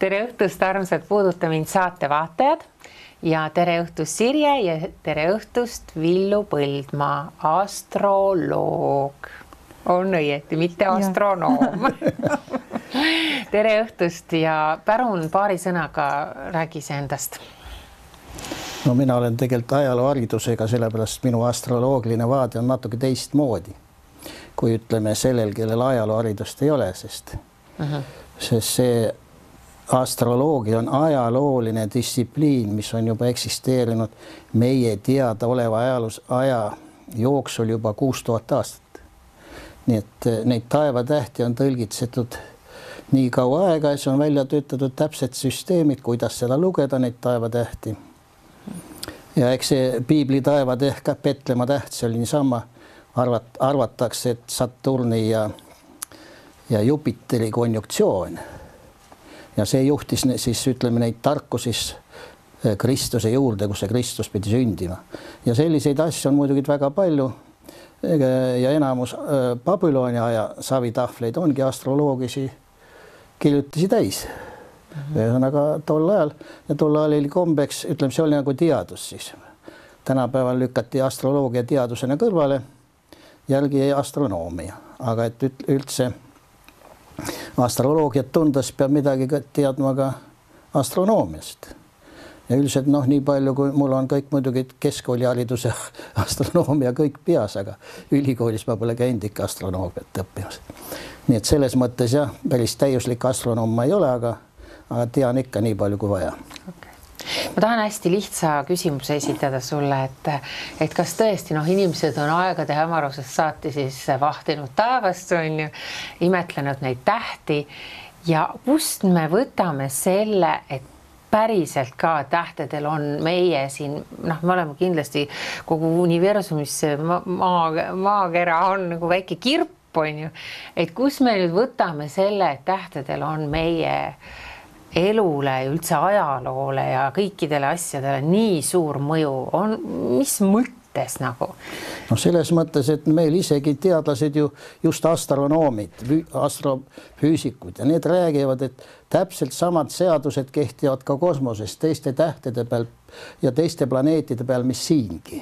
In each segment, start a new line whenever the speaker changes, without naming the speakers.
tere õhtust, armsad Puuduta mind saate vaatajad ja tere õhtust, Sirje ja tere õhtust, Villu Põldmaa, astroloog. on õieti, mitte astronoom tere õhtust ja palun paari sõnaga räägi see endast.
no mina olen tegelikult ajalooharidusega, sellepärast minu astroloogiline vaade on natuke teistmoodi kui ütleme sellel, kellel ajalooharidust ei ole, sest uh, -huh. sest see astroloogia on ajalooline distsipliin, mis on juba eksisteerinud meie teadaoleva ajalus, aja jooksul juba kuus tuhat aastat. nii et eh, neid taevatähti on tõlgitsetud nii kaua aega ja siis on välja töötatud täpsed süsteemid, kuidas seda lugeda, neid taevatähti. ja eks see piibli taevatäht ka, Petlemma täht, see oli niisama, arvat-, arvatakse, et Saturni ja ja Jupiteri konjunktsioon ja see juhtis siis ütleme neid tarku siis eh, Kristuse juurde, kus see Kristus pidi sündima ja selliseid asju on muidugi väga palju. ja enamus eh, Babyloni aja savitahvleid ongi astroloogilisi kirjutisi täis -hmm.. ühesõnaga tol ajal ja tol ajal oli kombeks, ütleme, see oli nagu teadus siis. tänapäeval lükati astroloogia teadusena kõrvale, järgi astronoomia, aga et üldse astroloogiat tundes peab midagi teadma ka astronoomiast. ja üldiselt noh, nii palju, kui mul on kõik muidugi keskkoolihariduse astronoomia kõik peas, aga ülikoolis ma pole käinud ikka astronoomiat õppimas. nii et selles mõttes jah, päris täiuslik astronoom ma ei ole, aga, aga tean ikka nii palju kui vaja okay
ma tahan hästi lihtsa küsimuse esitada sulle, et, et kas tõesti noh, inimesed on aegade hämarusest saati siis vahtinud taevast, on ju, imetlenud neid tähti ja kust me võtame selle, et päriselt ka tähtedel on meie siin, noh, me oleme kindlasti kogu universumis maa, maa, maakera on nagu väike kirp, on ju, et kus me nüüd võtame selle, et tähtedel on meie äh, elule ja üldse ajaloole ja kõikidele asjadele nii suur mõju on, mis mõttes nagu?
no selles mõttes, et meil isegi teadlased ju just astronoomid, astrofüüsikud ja need räägivad, et täpselt samad seadused kehtivad ka kosmoses teiste tähtede peal ja teiste planeetide peal, mis siingi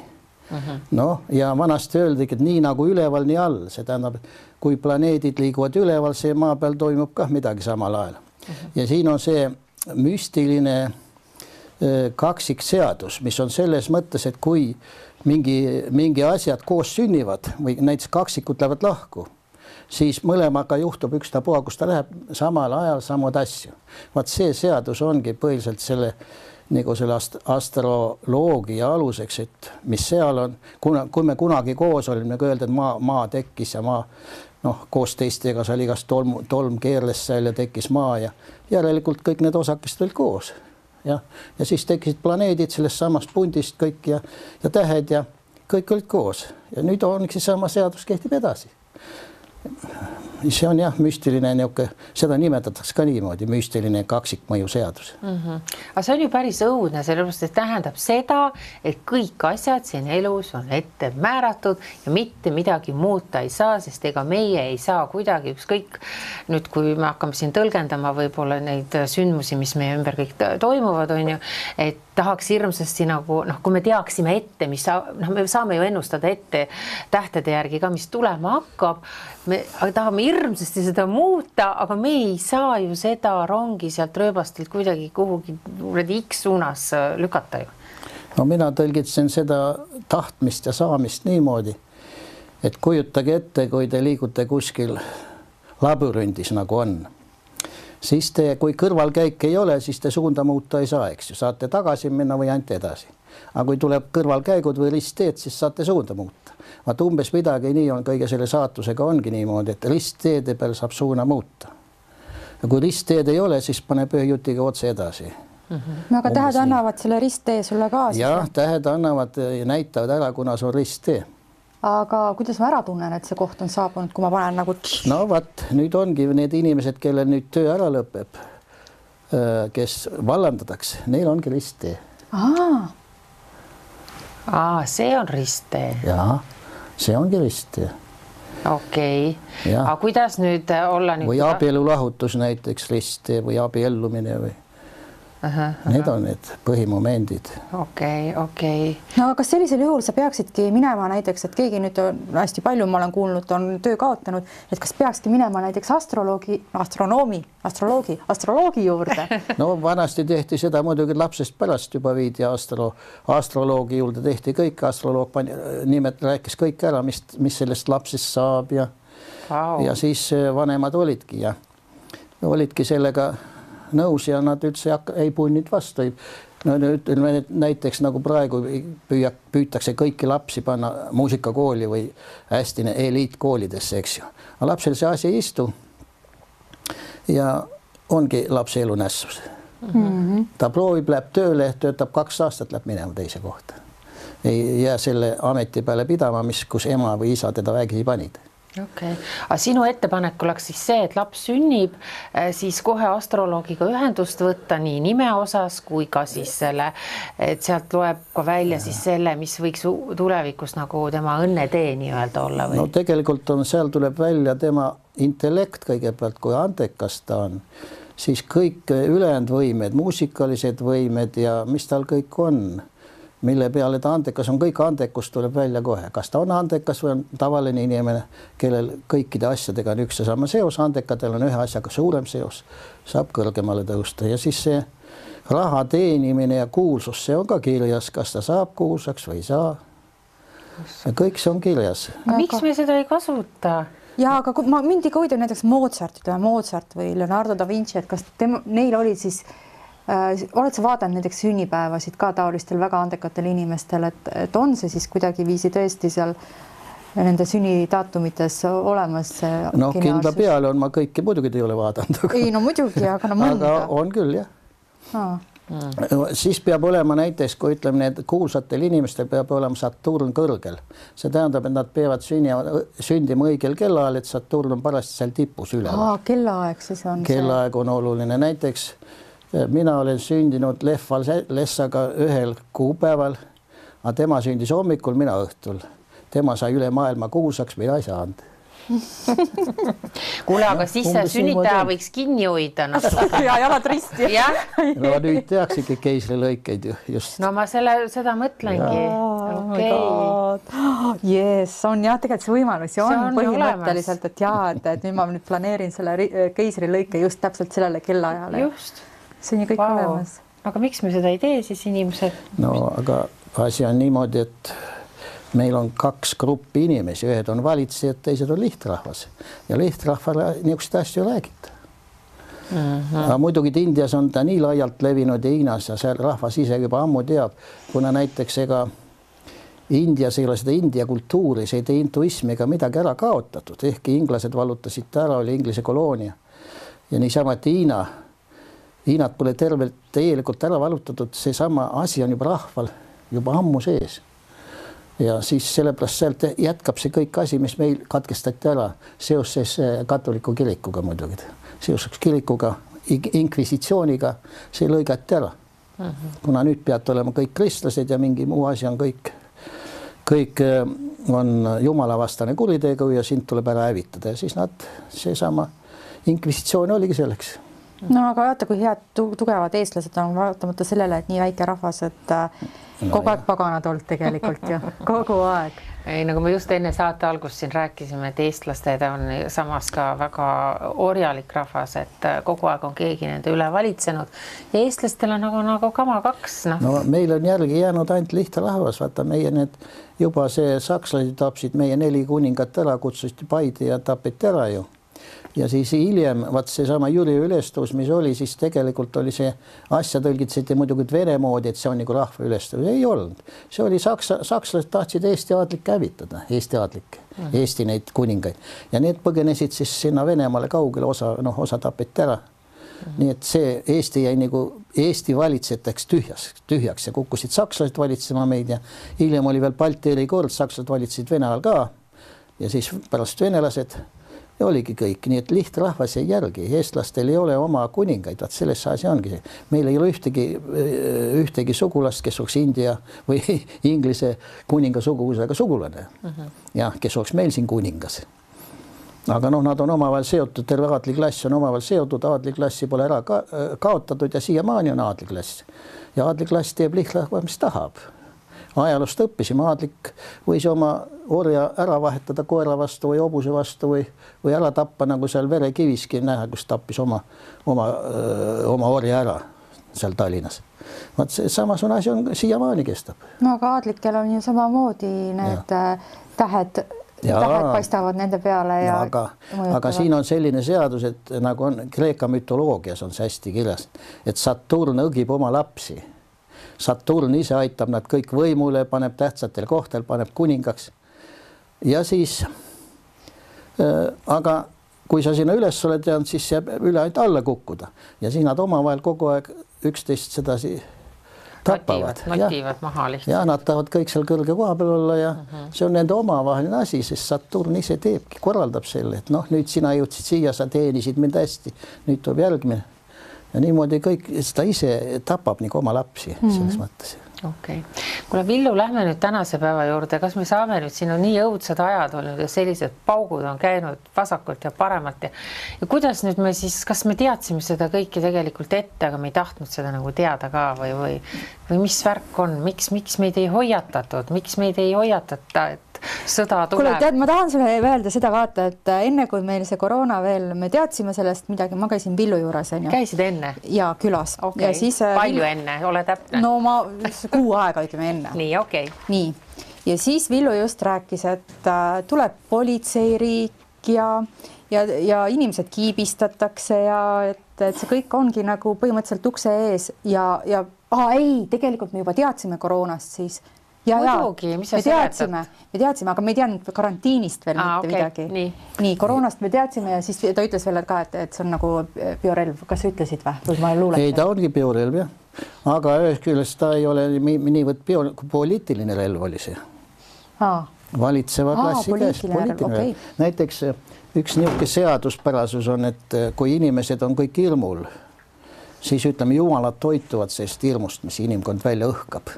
mhm. noh, ja vanasti öeldigi, et nii nagu üleval, nii all, see tähendab, kui planeedid liiguvad üleval, see maa peal toimub kah midagi samal ajal ja siin on see müstiline äh, kaksikseadus, mis on selles mõttes, et kui mingi, mingi asjad koos sünnivad või näiteks kaksikud lähevad lahku, siis mõlemaga juhtub ükstapuha, kus ta läheb samal ajal samad asju. vaat see seadus ongi põhiliselt selle nagu selle ast astroloogia aluseks, et mis seal on, kuna, kui me kunagi koos olime, nagu öelda, et maa, maa tekkis ja maa noh, koos teistega seal igast tolm, tolm keerles seal ja tekkis maa ja järelikult kõik need osakesed olid koos. jah, ja siis tekkisid planeedid sellest samast pundist kõik ja, ja tähed ja kõik olid koos. Ja nüüd ongi seesama seadus kehtib edasi see on jah, müstiline niisugune, seda nimetatakse ka niimoodi, müstiline kaksikmõju seadus mm.
-hmm. aga see on ju päris õudne, sellepärast et tähendab seda, et kõik asjad siin elus on ette määratud ja mitte midagi muuta ei saa, sest ega meie ei saa kuidagi ükskõik nüüd, kui me hakkame siin tõlgendama võib-olla neid sündmusi, mis meie ümber kõik toimuvad, on ju, et tahaks hirmsasti nagu noh, kui me teaksime ette, mis noh, me saame ju ennustada ette tähtede järgi ka, mis tulema hakkab. me tahame hirmsasti seda muuta, aga me ei saa ju seda rongi sealt rööbastilt kuidagi kuhugi kuradi X suunas äh, lükata ju.
no mina tõlgitsen seda tahtmist ja saamist niimoodi, et kujutage ette, kui te liigute kuskil labürindis nagu on siis te, kui kõrvalkäik ei ole, siis te suunda muuta ei saa, eks ju, saate tagasi minna või ainult edasi. aga kui tuleb kõrvalkäigud või ristteed, siis saate suunda muuta. vaat umbes midagi nii on kõige selle saatusega ongi niimoodi, et ristteede peal saab suuna muuta. ja kui ristteed ei ole, siis paneb ühe jutiga otse edasi
mm. -hmm. no aga tähed annavad selle risttee sulle ka?
jah, tähed annavad ja näitavad ära, kuna see on risttee
aga kuidas ma ära tunnen, et see koht on saabunud, kui ma panen nagu.
no vot, nüüd ongi need inimesed, kellel nüüd töö ära lõpeb, äh, kes vallandatakse, neil ongi risttee.
see on risttee.
jaa, see ongi risttee.
okei okay. Aga kuidas nüüd olla nüüd
või abielulahutus näiteks rist või abiellumine või need on need põhimomendid.
okei, okei.
no kas sellisel juhul sa peaksidki minema näiteks, et keegi nüüd on hästi palju, ma olen kuulnud, on töö kaotanud, et kas peakski minema näiteks astroloogi, astronoomi, astroloogi, astroloogi juurde
no vanasti tehti seda muidugi lapsest pärast juba viidi astro, astroloogi juurde tehti kõik, astroloog pani, nimet-, rääkis kõik ära, mis, mis sellest lapsest saab ja wow. ja siis eh, vanemad olidki ja olidki sellega nõus ja nad üldse ei punninud vastu. no ütleme näiteks nagu praegu püüa, püütakse kõiki lapsi panna muusikakooli või hästi eliitkoolidesse, eks ju, aga lapsel see asi ei istu. ja ongi lapse elu nässus mm. -hmm. ta proovib, läheb tööle, töötab kaks aastat, läheb minema teise kohta. ei jää selle ameti peale pidama, mis, kus ema või isa teda vägisi panid
okei okay., aga sinu ettepanek oleks siis see, et laps sünnib, eh, siis kohe astroloogiga ühendust võtta nii nime osas kui ka siis selle, et sealt loeb ka välja siis selle, mis võiks tulevikus nagu tema õnnetee nii-öelda olla või?
no tegelikult on, seal tuleb välja tema intellekt kõigepealt, kui andekas ta on, siis kõik ülejäänud võimed, muusikalised võimed ja mis tal kõik on mille peale ta andekas on, kõik andekus tuleb välja kohe, kas ta on andekas või on tavaline inimene, kellel kõikide asjadega on üks ja sama seos, andekatel on ühe asjaga suurem seos, saab kõrgemale tõusta ja siis see raha teenimine ja kuulsus, see on ka kirjas, kas ta saab kuulsaks või ei saa. kõik see on kirjas.
miks me seda ei kasuta?
ja aga kui ma mind ikka huvitab näiteks Mozart, ütleme Mozart või Leonardo da Vinci, et kas tema, neil olid siis Äh, oled sa vaadanud näiteks sünnipäevasid ka taolistel väga andekatel inimestel, et, et on see siis kuidagiviisi tõesti seal nende sünnidaatumites olemas?
noh, kindla peale on, ma kõiki muidugi ei ole vaadanud.
ei no muidugi, aga no mõnda.
aga on küll jah ah.. Mm. siis peab olema näiteks, kui ütleme, need kuulsatel inimestel peab olema Saturn kõrgel, see tähendab, et nad peavad sünnima, sündima õigel kellaajal, et Saturn on parajasti seal tipus üleval.
kellaaeg siis on.
kellaaeg on oluline, näiteks mina olen sündinud Lev Valessaga ühel kuupäeval, aga tema sündis hommikul, mina õhtul. tema sai üle maailma kuulsaks, mina ei saanud
kuule, aga no, siis see sünnitaja võiks kinni hoida noh.
ja jalad risti.
no nüüd tehaksegi keisrilõikeid ju just.
no ma selle, seda mõtlengi. okei.
Jess, on jah, tegelikult see võimalusi on, on põhimõtteliselt, et ja et, et nüüd ma nüüd planeerin selle keisrilõike just täpselt sellele kellaajale.
just
see on ju kõik wow. olemas.
aga miks me seda ei tee siis inimesed?
no aga asi on niimoodi, et meil on kaks gruppi inimesi, ühed on valitsejad, teised on lihtrahvas ja lihtrahvale niisuguseid asju ei räägita Mm -hmm. aga muidugi Indias on ta nii laialt levinud ja Hiinas ja seal rahvas ise juba ammu teab, kuna näiteks ega Indias ei ole seda India kultuuri, seda hinduismi ega midagi ära kaotatud, ehkki inglased vallutasid ta ära, oli Inglise koloonia ja niisamuti Hiina Hiinat pole tervelt täielikult ära vallutatud, seesama asi on juba rahval juba ammu sees. ja siis sellepärast sealt jätkab see kõik asi, mis meil katkestati ära seoses äh, katoliku kirikuga muidugi, seoses kirikuga, inkvisitsiooniga, see lõigati ära uh. Mhm. -huh. kuna nüüd peate olema kõik kristlased ja mingi muu asi on kõik, kõik äh, on jumalavastane kuritegu ja sind tuleb ära hävitada ja siis nad, seesama inkvisitsioon oligi selleks
no aga vaata, kui head tugevad eestlased on, vaatamata sellele, et nii väike rahvas, et äh, no, kogu aeg paganad olnud tegelikult ju, kogu aeg.
ei, nagu me just enne saate algust siin rääkisime, et eestlased on samas ka väga orjalik rahvas, et äh, kogu aeg on keegi nende üle valitsenud. Ja eestlastel on nagu, nagu kama kaks
no.. no meil on jällegi jäänud ainult lihtne rahvas, vaata meie need juba see sakslased tapsid meie neli kuningat ära, kutsusid Paide ja tapeti ära ju ja siis hiljem vaat seesama Jüri ülestus, mis oli, siis tegelikult oli see asja tõlgitseti muidugi vene moodi, et see on nagu rahva ülestus, ei olnud, see oli saksa, sakslased tahtsid Eesti aadlikke hävitada, Eesti aadlikke mm, -hmm. Eesti neid kuningaid ja need põgenesid siis sinna Venemaale kaugele, osa noh, osa tapeti ära Mm -hmm. nii et see Eesti jäi nagu Eesti valitsejateks tühjas, tühjaks ja kukkusid sakslased valitsema meid ja hiljem oli veel Balti erikord, sakslased valitsesid Vene ajal ka. ja siis pärast venelased ja oligi kõik, nii et lihtrahvas ei järgi, eestlastel ei ole oma kuningaid, vaat selles asi ongi. meil ei ole ühtegi, ühtegi sugulast, kes oleks India või Inglise kuninga suguvõsaga sugulane uh. -huh. jah, kes oleks meil siin kuningas aga noh, nad on omavahel seotud, terve aadliklass on omavahel seotud, aadliklassi pole ära ka, kaotatud ja siiamaani on aadliklass. ja aadliklass teeb lihtlahva, mis tahab. Ajaloost õppisime, aadlik võis oma orja ära vahetada koera vastu või hobuse vastu või, või ära tappa, nagu seal Verekiviski näha, kus tappis oma, oma, oma orja ära seal Tallinnas. vot see samasugune asi on siiamaani kestab.
no aga aadlikel on ju samamoodi need ja. Äh, tähed ja, tähed paistavad nende peale ja.
aga, aga siin on selline seadus, et nagu on Kreeka mütoloogias on see hästi kirjas, et Saturn õgib oma lapsi. Saturn ise aitab nad kõik võimule, paneb tähtsatel kohtadel, paneb kuningaks. ja siis äh,, aga kui sa sinna üles oled jäänud, siis jääb üle ainult alla kukkuda ja siis nad omavahel kogu aeg üksteist sedasi tapavad.
notivad maha lihtsalt.
ja nad tahavad kõik seal kõrge koha peal olla ja uh mhm. -huh. see on nende omavaheline asi, sest Saturn ise teebki, korraldab selle, et noh, nüüd sina jõudsid siia, sa teenisid mind hästi, nüüd tuleb järgmine. Ja niimoodi kõik, ta ise tapab nagu oma lapsi mm -hmm. selles mõttes
okei okay., kuule Villu, lähme nüüd tänase päeva juurde, kas me saame nüüd, siin on nii õudsed ajad olnud ja sellised paugud on käinud vasakult ja paremalt ja ja kuidas nüüd me siis, kas me teadsime seda kõike tegelikult ette, aga me ei tahtnud seda nagu teada ka või, või või mis värk on, miks, miks meid ei hoiatatud, miks meid ei hoiatata, et sõda tuleb. kuule,
tead, ma tahan sulle öelda seda vaata, et äh, enne kui meil see koroona veel, me teadsime sellest midagi, ma käisin Villu juures onju.
käisid enne?
ja külas
okay.. ja siis. Äh, palju enne, ole täpne.
no ma kuu aega ütleme enne.
nii, okei okay..
nii ja siis Villu just rääkis, et äh, tuleb politseiriik ja, ja, ja inimesed kiibistatakse ja et, et see kõik ongi nagu põhimõtteliselt ukse ees ja, ja aa ei, tegelikult me juba teadsime koroonast siis
muidugi, mis sa
me teadsime, me teadsime, aga me ei teadnud karantiinist veel Aa, mitte okay. midagi. nii, nii, koroonast me teadsime ja siis ta ütles veel ka, et, et see on nagu biorelv, kas sa ütlesid või, või ma luuletasin?
ei, ta ongi biorelv jah, aga ühest küljest ta ei ole niivõrd bio, poliitiline relv oli see. valitseva klassi käes poliitiline okay. näiteks üks niisugune seaduspärasus on, et kui inimesed on kõik hirmul, siis ütleme, jumalad toituvad sellest hirmust, mis inimkond välja õhkab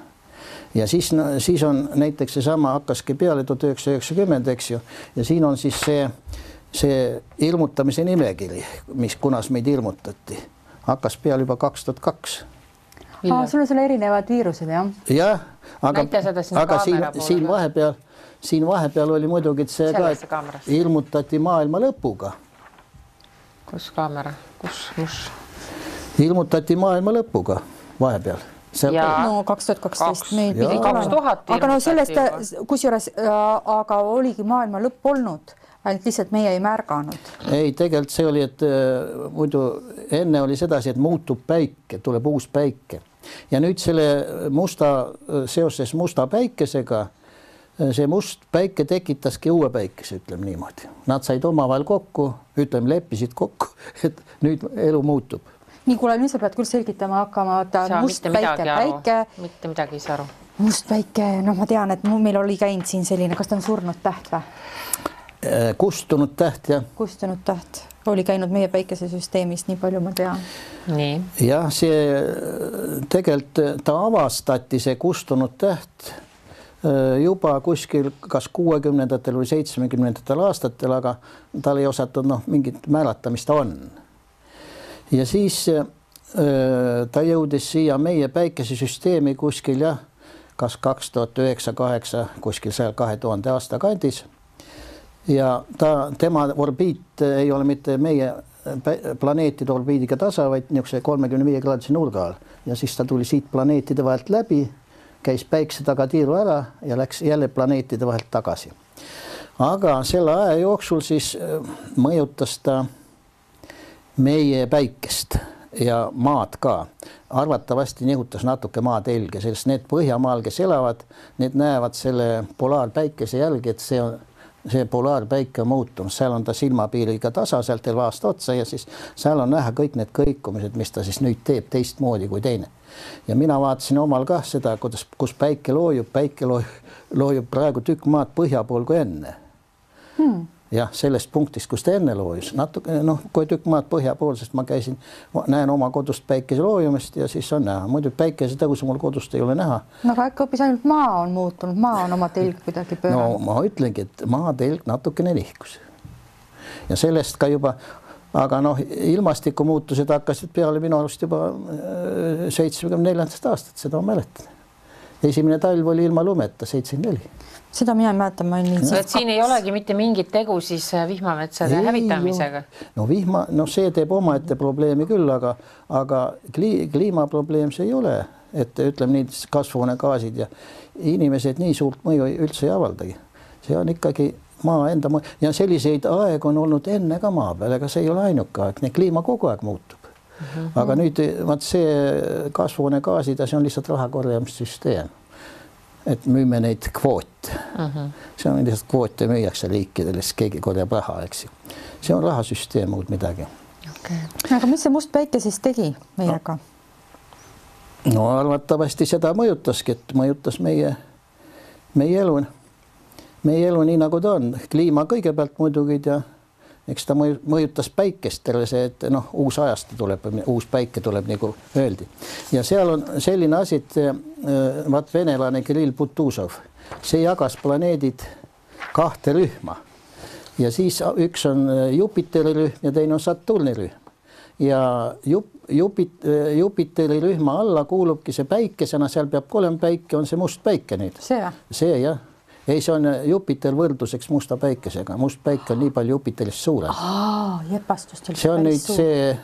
ja siis no,, siis on näiteks seesama hakkaski peale tuhat üheksasada üheksakümmend, eks ju, ja siin on siis see, see ilmutamise nimekiri, mis, kunas meid ilmutati, hakkas peale juba kaks tuhat kaks.
aa, sul on seal erinevad viirused jah?
jah, aga, aga siin, siin vahepeal, siin vahepeal oli muidugi see Sellesse ka, et ilmutati maailma lõpuga.
kus kaamera, kus, kus?
ilmutati maailma lõpuga vahepeal
no kaks tuhat kaksteist meil
pidi olema,
aga no sellest, kusjuures äh, aga oligi maailma lõpp olnud, ainult lihtsalt meie ei märganud.
ei, tegelikult see oli, et äh, muidu enne oli sedasi, et muutub päike, tuleb uus päike. Ja nüüd selle musta, seoses musta päikesega see must päike tekitaski uue päikese, ütleme niimoodi. Nad said omavahel kokku, ütleme, leppisid kokku, et nüüd elu muutub
nii, kuule, nüüd sa pead küll selgitama hakkama, et must päike, päike.
mitte midagi ei saa aru.
must päike, noh, ma tean, et meil oli käinud siin selline, kas ta on surnud täht või?
Äh, kustunud täht, jah.
kustunud täht oli käinud meie päikesesüsteemis, nii palju ma tean.
nii.
jah, see tegelikult ta avastati, see kustunud täht äh, juba kuskil kas kuuekümnendatel või seitsmekümnendatel aastatel, aga tal ei osatud noh, mingit määrata, mis ta on ja siis äh, ta jõudis siia meie päikesesüsteemi kuskil jah, kas kaks tuhat üheksa, kaheksa, kuskil seal kahe tuhande aasta kandis. ja ta, tema orbiit ei ole mitte meie planeetide orbiidiga tasa, vaid niisuguse kolmekümne viie kraadise nurga all ja siis ta tuli siit planeetide vahelt läbi, käis päikse taga tiiru ära ja läks jälle planeetide vahelt tagasi. aga selle aja jooksul siis äh, mõjutas ta meie päikest ja maad ka. arvatavasti nihutas natuke maatelge, sest need Põhjamaal, kes elavad, need näevad selle polaarpäikese jälgi, et see on, see polaarpäike on muutunud, seal on ta silmapiiriga tasa sealt terve aasta otsa ja siis seal on näha kõik need kõikumised, mis ta siis nüüd teeb teistmoodi kui teine. ja mina vaatasin omal kah seda, kuidas, kus päike loojub, päike loojub, loojub praegu tükk maad põhja pool kui enne hmm jah, sellest punktist, kus ta enne loojus, natuke noh, kui tükk maad põhjapoolsest ma käisin, näen oma kodust päikese loojumist ja siis on näha, muidu päikesetõusu mul kodust ei ole näha.
no aga äkki hoopis ainult maa on muutunud, maa on oma telg kuidagi pööranud?
no ma ütlengi, et maatelg natukene nihkus. ja sellest ka juba aga noh, ilmastikumuutused hakkasid peale minu arust juba äh, seitsmekümne neljandast aastast, seda ma mäletan. Esimene talv oli ilma lumeta, seitsekümmend neli.
seda mina ei mäleta, ma olin.
et siin ei olegi mitte mingit tegu siis äh, vihmametsade ei, hävitamisega?
no vihma, noh, see teeb omaette probleemi küll, aga, aga kli, kliimaprobleem see ei ole, et ütleme nii, kasvuhoonegaasid ja inimesed nii suurt mõju üldse ei avaldagi. see on ikkagi maa enda ja selliseid aegu on olnud enne ka maa peal, ega see ei ole ainuke aeg, nii kliima kogu aeg muutub. Aga nüüd vaat see kasvuhoonegaasid ja see on lihtsalt raha korjamissüsteem. et müüme neid kvoote mm. -hmm. see on lihtsalt kvoote müüakse riikidele, siis keegi korjab raha, eks ju. see on rahasüsteem, muud midagi
okay.. aga mis see must päike siis tegi meiega
no.? no arvatavasti seda mõjutaski, et mõjutas meie, meie elu meie elu nii nagu ta on, kliima kõigepealt muidugi ja eks ta mõjutas päikest, terve see, et noh, uus ajastu tuleb, uus päike tuleb, nagu öeldi. ja seal on selline asi, et äh, vaat venelane Kirill Butuzov, see jagas planeedid kahte rühma ja siis üks on äh, Jupiteri rühm ja teine on Saturni rühm. ja Jup-, Jupit-, äh, Jupiteri rühma alla kuulubki see päikesena, seal peab ka olema päike, on see must päike nüüd.
see või?
see jah ei, see on Jupiter võrdluseks musta päikesega, must päike on nii palju Jupiterist suurem.
jepastust.
see on nüüd suur. see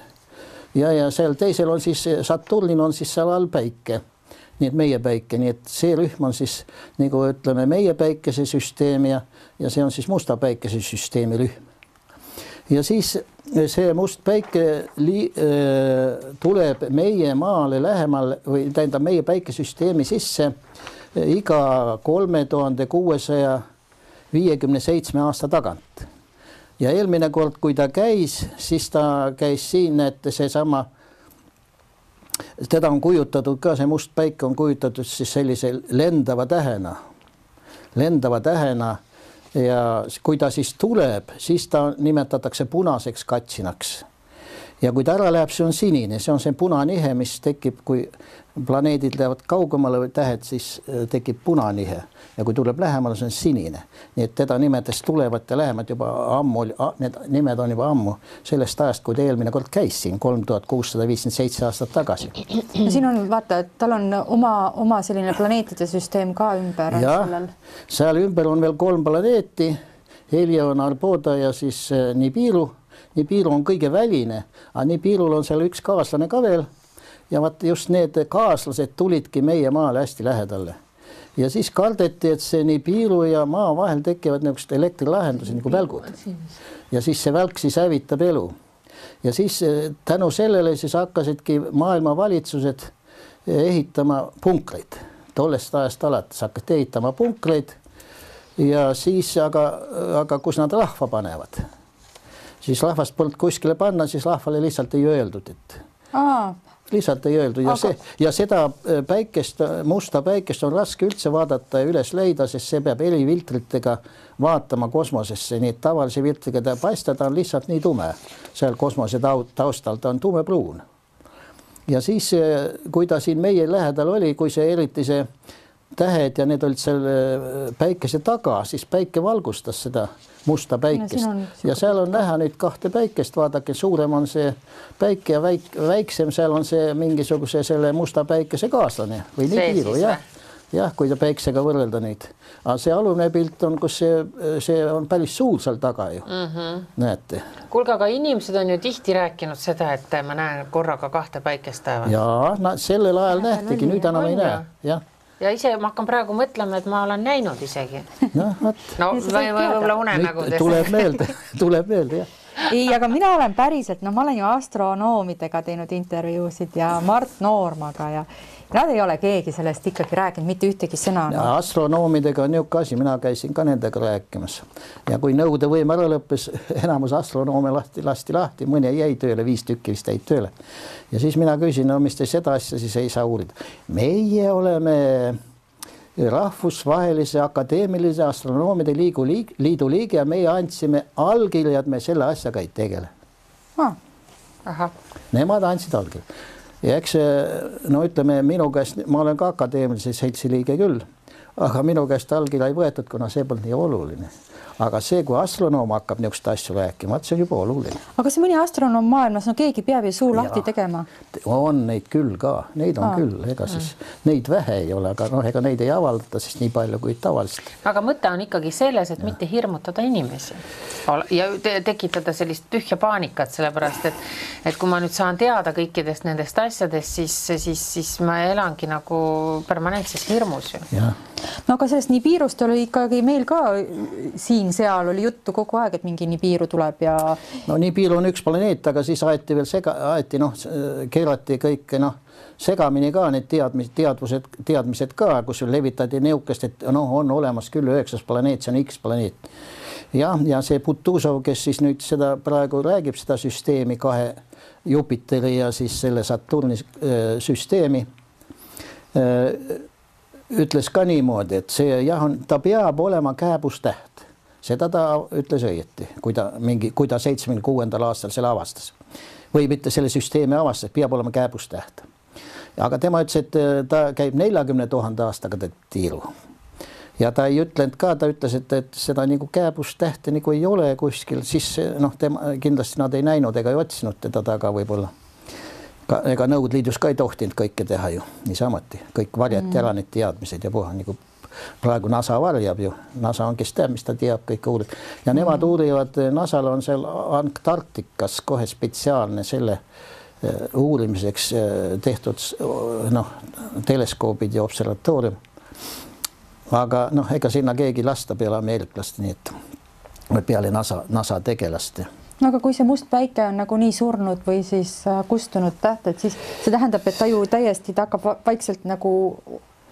ja, ja seal teisel on siis Saturnil on siis seal all päike, nii et meie päike, nii et see rühm on siis nagu ütleme, meie päikesesüsteem ja, ja see on siis musta päikesesüsteemi rühm. ja siis see must päike li, äh, tuleb meie maale lähemal või tähendab meie päikesüsteemi sisse iga kolme tuhande kuuesaja viiekümne seitsme aasta tagant. ja eelmine kord, kui ta käis, siis ta käis siin, et seesama, teda on kujutatud ka, see must päike on kujutatud siis sellise lendava tähena, lendava tähena ja kui ta siis tuleb, siis ta nimetatakse punaseks katsinaks ja kui ta ära läheb, see on sinine, see on see punanihe, mis tekib, kui planeedid lähevad kaugemale või tähed, siis äh, tekib punanihe ja kui tuleb lähemale, see on sinine. nii et teda nimetas tulevat ja lähemat juba ammu, need nimed on juba ammu sellest ajast, kui ta eelmine kord käis siin kolm tuhat kuussada viiskümmend seitse aastat tagasi.
siin on vaata, et tal on oma, oma selline planeetide süsteem ka ümber.
jah, seal ümber on veel kolm planeeti, Helion, Arboda ja siis äh, Nibiru Nibiru on kõige väline, aga Nibirul on seal üks kaaslane ka veel. ja vaat just need kaaslased tulidki meie maale hästi lähedale. ja siis kardeti, et see Nibiru ja maa vahel tekivad niisugused elektrilahendused nagu välgud. ja siis see välk siis hävitab elu. ja siis eh, tänu sellele siis hakkasidki maailma valitsused eh, ehitama punkreid. tollest ajast alates hakati ehitama punkreid ja siis aga, aga kus nad rahva panevad siis rahvast polnud kuskile panna, siis rahvale lihtsalt ei öeldud, et Aa. lihtsalt ei öeldud ja Aga... see ja seda äh, päikest, musta päikest on raske üldse vaadata ja üles leida, sest see peab helifiltritega vaatama kosmosesse, nii et tavalise filtriga ta ei paista, ta on lihtsalt nii tume seal kosmose taustal, ta on tumepruun. ja siis, äh, kui ta siin meie lähedal oli, kui see eriti see tähed ja need olid seal äh, päikese taga, siis päike valgustas seda musta päikest. no, ja seal on näha nüüd kahte päikest, vaadake, suurem on see päike ja väik, väiksem, seal on see mingisuguse selle musta päikese kaaslane või nibiru jah. jah, kui päiksega võrrelda neid, aga see alumine pilt on, kus see, see on päris suur seal taga ju. Mm, -hmm. näete.
kuulge, aga inimesed on ju tihti rääkinud seda, et ma näen korraga kahte päikest taevas.
ja no sellel ajal ja, nähtigi, nüüd enam ei näe, jah
ja ise ma hakkan praegu mõtlema, et ma olen näinud isegi. noh, vot. no võib-olla unenägudes.
tuleb meelde, tuleb meelde jah
ei, aga mina olen päriselt, no ma olen ju astronoomidega teinud intervjuusid ja Mart Noormaga ja Nad ei ole keegi sellest ikkagi rääkinud, mitte ühtegi sõna
no.. astronoomidega on niisugune asi, mina käisin ka nendega rääkimas. Ja kui nõudevõim ära lõppes, enamus astronoome lahti, lasti lahti, mõni jäi tööle, viis tükki vist jäid tööle. ja siis mina küsin, no mis te seda asja siis ei saa uurida. meie oleme rahvusvahelise akadeemilise astronoomide liigu liig, liidu liige ja meie andsime allkirjad, me selle asjaga ei tegele. Ah.. Nemad andsid allkirja ja eks no ütleme minu käest, ma olen ka akadeemilise seltsi liige küll, aga minu käest allkirja ei võetud, kuna see polnud nii oluline. Aga see, kui astronoom hakkab niisuguseid asju rääkima, vot see on juba oluline.
aga kas mõni astronoom maailmas, no keegi peab ju suu lahti tegema?
on neid küll ka, neid on Aa. küll, ega siis neid vähe ei ole, aga noh, ega neid ei avaldata siis nii palju kui tavaliselt.
aga mõte on ikkagi selles, et ja. mitte hirmutada inimesi ja te tekitada sellist tühja paanikat, sellepärast et, et kui ma nüüd saan teada kõikidest nendest asjadest, siis, siis, siis ma elangi nagu permanentses hirmus ju.
No aga sellest Nibiirust oli ikkagi meil ka siin-seal oli juttu kogu aeg, et mingi Nibiru tuleb ja.
no Nibiru on üks planeet, aga siis aeti veel sega, aeti noh, keerati kõike noh segamini ka need teadmised, teadvused, teadmised ka, kus levitati niisugust, et noh, on olemas küll üheksas planeet, see on X planeet. jah, ja see Butuzov, kes siis nüüd seda praegu räägib, seda süsteemi kahe Jupiteri ja siis selle Saturni äh, süsteemi äh, ütles ka niimoodi, et see jah, on, ta peab olema kääbustäht, seda ta ütles õieti, kui ta mingi, kui ta seitsmekümne kuuendal aastal selle avastas või mitte selle süsteemi avastas, peab olema kääbustäht. aga tema ütles, et äh, ta käib neljakümne tuhande aastaga tiiru. ja ta ei ütlenud ka, ta ütles, et, et seda nagu kääbustähte nagu ei ole kuskil, siis noh, tema kindlasti nad ei näinud ega ei otsinud teda taga võib-olla ka ega Nõukogude Liidus ka ei tohtinud kõike teha ju niisamuti, kõik varjati mm. ära need teadmised ja puha nagu praegu NASA varjab ju, NASA on, kes teab, mis ta teab, kõike uurib ja mm. nemad uurivad, NASA-l on seal Antarktikas kohe spetsiaalne selle uh, uurimiseks uh, tehtud noh, teleskoobid ja observatoorium. aga noh, ega sinna keegi lasta peale ameeriklaste, nii et peale NASA, NASA tegelaste
no aga kui see must päike on nagunii surnud või siis äh, kustunud täht, et siis see tähendab, et ta ju täiesti, ta hakkab vaikselt nagu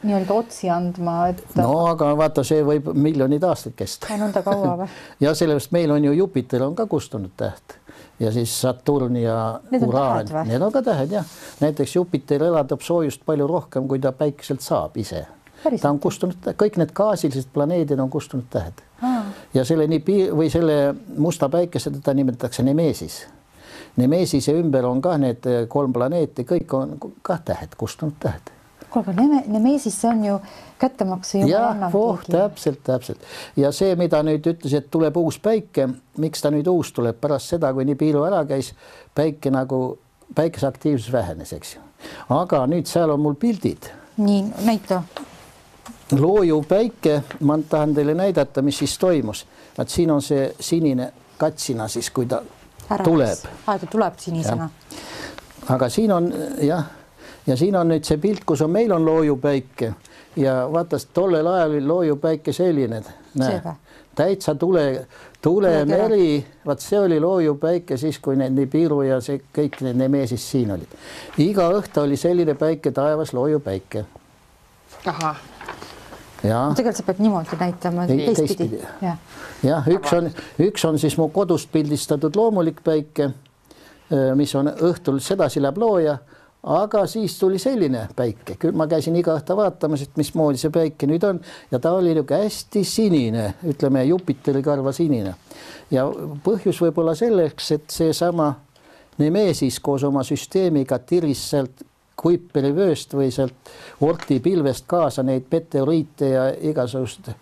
nii-öelda otsi andma, et.
no aga vaata, see võib miljoneid aastaid kesta.
nõnda kaua või?
ja sellepärast meil on ju Jupiter on ka kustunud täht ja siis Saturn ja need Uraan, need on ka tähed jah. näiteks Jupiter eladab soojust palju rohkem, kui ta päikeselt saab ise. Ta on kustunud, kõik need gaasilised planeedid on kustunud tähed ja selle nii või selle musta päikese teda nimetatakse Nemesis. Nemesise ümber on ka need kolm planeeti, kõik on kah tähed, kustunud tähed.
kuulge, Neme, Nemesis, see on ju kättemaksu
jah, voh, täpselt, täpselt ja see, mida nüüd ütles, et tuleb uus päike, miks ta nüüd uus tuleb pärast seda, kui Nibiru ära käis, päike nagu, päikese aktiivsus vähenes, eks ju. aga nüüd seal on mul pildid.
nii, näita
loojuv päike, ma tahan teile näidata, mis siis toimus. vaat siin on see sinine katsina siis, kui ta Ära tuleb.
aa, ta tuleb sinisena.
aga siin on jah, ja siin on nüüd see pilt, kus on, meil on loojuv päike ja vaata, tollel ajal oli loojuv päike selline, näe, täitsa tule, tulemeri, vaat see oli loojuv päike siis, kui need Nibiru ja see kõik need Nemesis siin olid. iga õhtu oli selline päike taevas, loojuv päike.
ahah
tegelikult sa pead niimoodi näitama, teistpidi.
jah ja,, üks on, üks on siis mu kodust pildistatud loomulik päike, mis on õhtul sedasi läheb looja, aga siis tuli selline päike, küll ma käisin iga õhtu vaatamas, et mismoodi see päike nüüd on ja ta oli niisugune hästi sinine, ütleme Jupiteri karva sinine. Ja põhjus võib-olla selleks, et seesama Nemesis koos oma süsteemiga tiris sealt Kuiperi vööst või sealt Orti pilvest kaasa neid meteoriite ja igasuguseid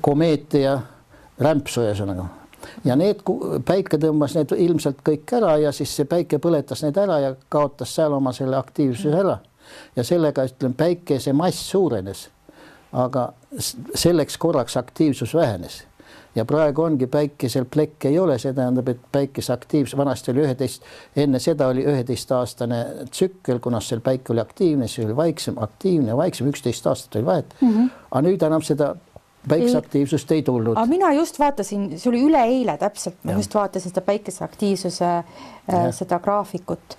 komeete ja rämpsu ühesõnaga. ja need päike tõmbas need ilmselt kõik ära ja siis see päike põletas need ära ja kaotas seal oma selle aktiivsuse ära. ja sellega ütleme, päikese mass suurenes. aga selleks korraks aktiivsus vähenes ja praegu ongi päikesel plekke ei ole, see tähendab, et päikese aktiivsus, vanasti oli üheteist, enne seda oli üheteistaastane tsükkel, kuna seal päike oli aktiivne, siis oli vaiksem, aktiivne, vaiksem, üksteist aastat oli vahet mm. -hmm. aga nüüd enam seda päikeseaktiivsust ei tulnud.
aga mina just vaatasin, see oli üleeile täpselt, ma ja. just vaatasin seda päikeseaktiivsuse äh, seda graafikut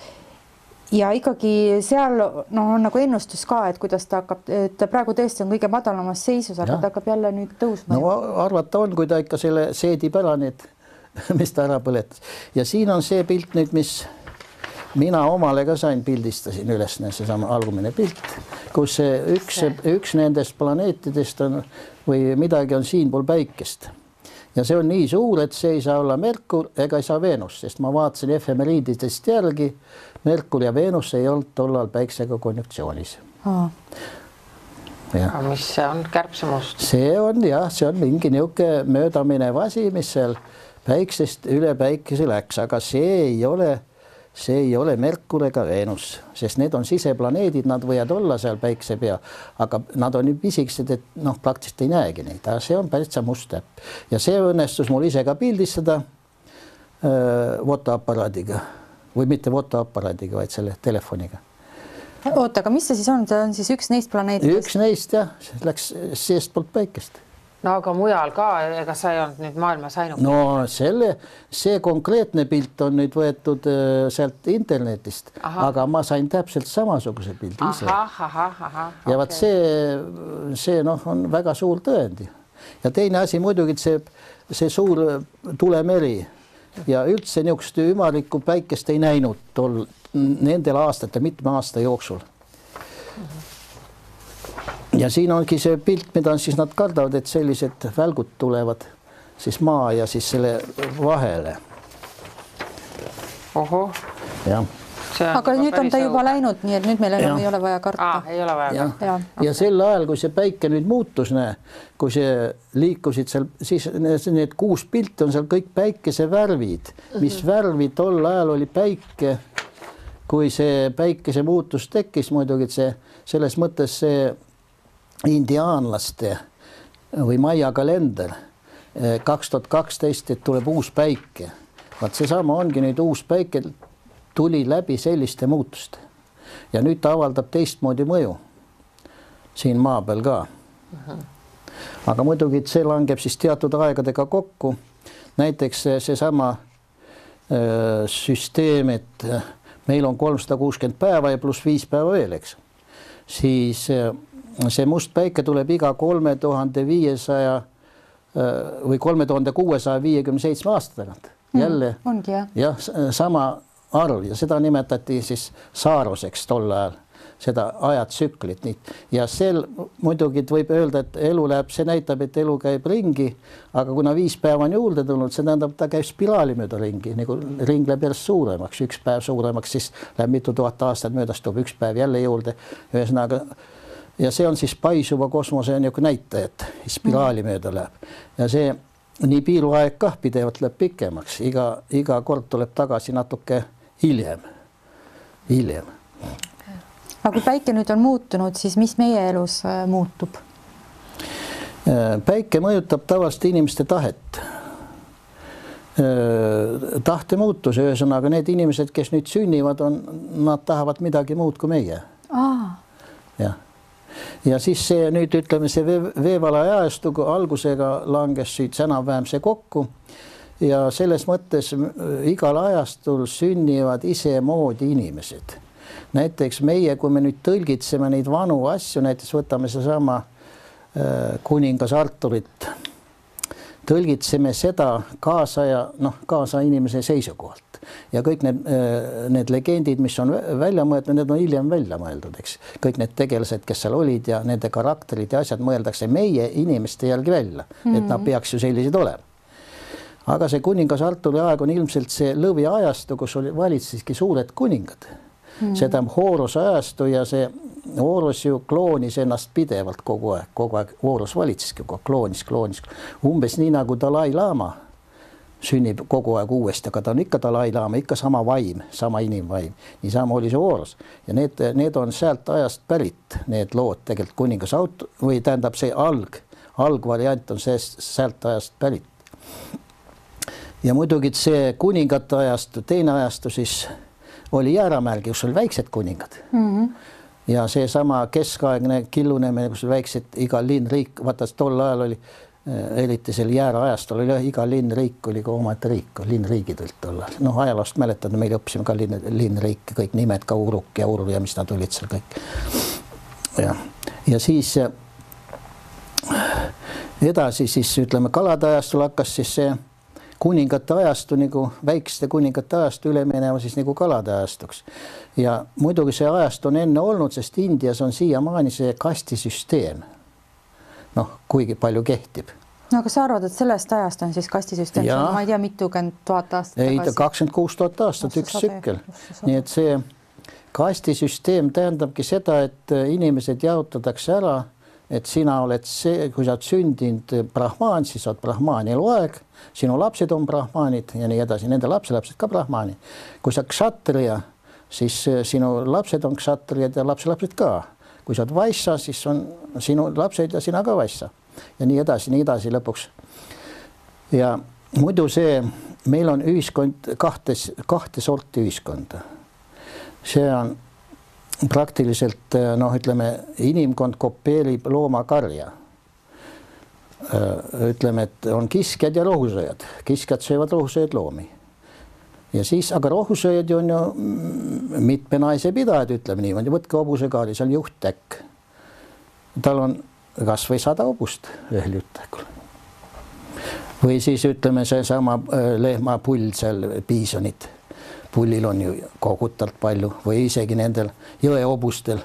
ja ikkagi seal noh, on nagu ennustus ka, et kuidas ta hakkab, et praegu tõesti on kõige madalamas seisus, aga ta hakkab jälle nüüd tõusma.
no arvata on, kui ta ikka selle seedib ära need, mis ta ära põletas. Ja siin on see pilt nüüd, mis mina omale ka sain, pildistasin üles seesama algumine pilt, kus see üks, üks nendest planeetidest on või midagi on siinpool päikest. Ja see on nii suur, et see ei saa olla Merkur ega ei saa Veenus, sest ma vaatasin efemeriididest järgi Merkur ja Veenus ei olnud tollal päiksega konjunktsioonis. jah,
aga mis see on? Kärbsemust?
see on jah, see on mingi niisugune möödaminev asi, mis seal päiksest üle päikese läks, aga see ei ole, see ei ole Merkur ega Veenus, sest need on siseplaneedid, nad võivad olla seal päikse pea, aga nad on nii pisikesed, et noh, praktiliselt ei näegi neid, aga see on täitsa must täpp ja see õnnestus mul ise ka pildistada öö, fotoaparaadiga või mitte fotoaparaadiga, vaid selle telefoniga.
Oota, aga mis see siis on, see on siis üks neist planeetidest?
üks neist jah, läks seestpoolt päikest.
No aga mujal ka, ega sa ei olnud nüüd maailmas ainuke
no selle, see konkreetne pilt on nüüd võetud äh, sealt internetist, aga ma sain täpselt samasuguse pildi ise. Ja vot see, see noh, on väga suur tõend ja teine asi muidugi, et see, see suur tulemeri ja üldse niisugust ümarlikku päikest ei näinud tol, nendel aastatel mitme aasta jooksul. Ja siin ongi see pilt, mida siis nad kardavad, et sellised välgud tulevad siis maa ja siis selle vahele,
ohoh,
jah
aga nüüd on ta juba
läinud.
läinud, nii et nüüd meil enam
Jah.
ei ole vaja karta
ei ole vaja
jah
ka.,
ja
ja sel ajal, kui see päike nüüd muutus, näe, kui see liikusid seal, siis need, kuus pilti on seal kõik päikesevärvid, mis värvi tol ajal oli päike, kui see päikese muutus tekkis muidugi, et see selles mõttes see indiaanlaste või maia kalender kaks tuhat kaksteist, et tuleb uus päike. vaat seesama ongi nüüd uus päike tuli läbi selliste muutuste ja nüüd ta avaldab teistmoodi mõju siin maa peal ka. aga muidugi, see langeb siis teatud aegadega kokku. näiteks see- seesama öö, süsteem, et äh, meil on kolmsada kuuskümmend päeva ja pluss viis päeva veel, eks. siis öö, see must päike tuleb iga kolme tuhande viiesaja või kolme tuhande kuuesaja viiekümne seitsme aasta tagant jälle
ongi jah.
jah, sama arv ja seda nimetati siis saaruseks tol ajal, seda ajatsüklit nii ja sel muidugi võib öelda, et elu läheb, see näitab, et elu käib ringi, aga kuna viis päeva on juurde tulnud, see tähendab, ta käib spiraali mööda ringi nagu ring läheb järjest suuremaks, üks päev suuremaks, siis läheb mitu tuhat aastat möödas, tuleb üks päev jälle juurde. ühesõnaga ja see on siis paisuva kosmose niisugune näitaja, et spiraali mööda läheb. Ja see nii piiruaeg kah pidevalt läheb pikemaks, iga, iga kord tuleb tagasi natuke hiljem, hiljem.
aga kui päike nüüd on muutunud, siis mis meie elus äh, muutub?
päike mõjutab tavaliselt inimeste tahet. tahte muutus, ühesõnaga need inimesed, kes nüüd sünnivad, on, nad tahavad midagi muud kui meie, jah. ja siis see nüüd ütleme, see vee, veevala ajastu algusega langes siit enam-vähem see kokku ja selles mõttes m- igal ajastul sünnivad isemoodi inimesed. näiteks meie, kui me nüüd tõlgitseme neid vanu asju, näiteks võtame seesama äh, kuningas Arturit, tõlgitseme seda kaasaja, noh, kaasaja inimese seisukohalt ja kõik need, need legendid, mis on vä- välja mõeldud, need on hiljem välja mõeldud, eks. kõik need tegelased, kes seal olid ja nende karakterid ja asjad mõeldakse meie inimeste järgi välja mm, -hmm. et nad peaks ju sellised olema aga see kuningas Arturi aeg on ilmselt see lõviajastu, kus oli, valitsesidki suured kuningad. Mm.. see tähendab Horuse ajastu ja see Horus ju kloonis ennast pidevalt kogu aeg, kogu aeg. Horus valitseski kogu aeg, kloonis, kloonis, umbes nii nagu Dalai-laama sünnib kogu aeg uuesti, aga ta on ikka Dalai-laama, ikka sama vaim, sama inimvaim, niisama oli see Horus. Ja need, need on sealt ajast pärit, need lood tegelikult kuningas Aut- või tähendab see alg, algvariant on sellest, sealt ajast pärit ja muidugi see kuningate ajastu, teine ajastu siis oli Jääramäelgi, kus oli väiksed kuningad mm. -hmm. ja seesama keskaegne Killuneeme, kus väiksed, iga linn, riik, vaata tol ajal oli äh, eriti sel jääraajastul oli iga linn, riik oli ka omaette riik, linnriigid olid tol ajal, noh ajaloost mäletad, meil õppisime ka linn, linnriike, kõik nimed ka Uruk ja Uru ja mis nad olid seal kõik. jah, ja siis äh, edasi siis ütleme kalade ajastul hakkas siis see kuningate ajastu nagu väikeste kuningate ajastu üle minema siis nagu kalade ajastuks. Ja muidugi see ajastu on enne olnud, sest Indias on siiamaani see kastisüsteem. noh, kuigi palju kehtib.
No aga sa arvad, et sellest ajast on siis kastisüsteem, ma ei tea, mitukümmend tuhat aastat
ei,
tagasi?
kakskümmend kuus tuhat aastat,
Oh, see
üks tsükkel. nii et see kastisüsteem tähendabki seda, et inimesed jaotatakse ära, et sina oled see, kui sa oled sündinud brahmaan, siis sa oled brahmaan eluaeg, sinu lapsed on brahmaanid ja nii edasi, nende lapselapsed ka brahmaanid. kui sa kšatrija, siis sinu lapsed on kšatrijad ja lapselapsed ka. kui sa oled vaissa, siis on sinu lapsed ja sina ka vaissa ja nii edasi, nii edasi lõpuks. ja muidu see, meil on ühiskond kahtes, kahte sorti ühiskonda. see on praktiliselt noh, ütleme inimkond kopeerib loomakarja. ütleme, et on kiskjad ja rohusööjad, kiskjad söövad rohusööjad loomi. ja siis, aga rohusööjad on ju mitme naise pidajad, ütleme niimoodi, võtke hobusekaari, seal juhttäkk. tal on kasvõi sada hobust ühel juhttäkul või siis ütleme, seesama lehmapull seal, piisonid pullil on ju kohutavalt palju või isegi nendel jõehobustel.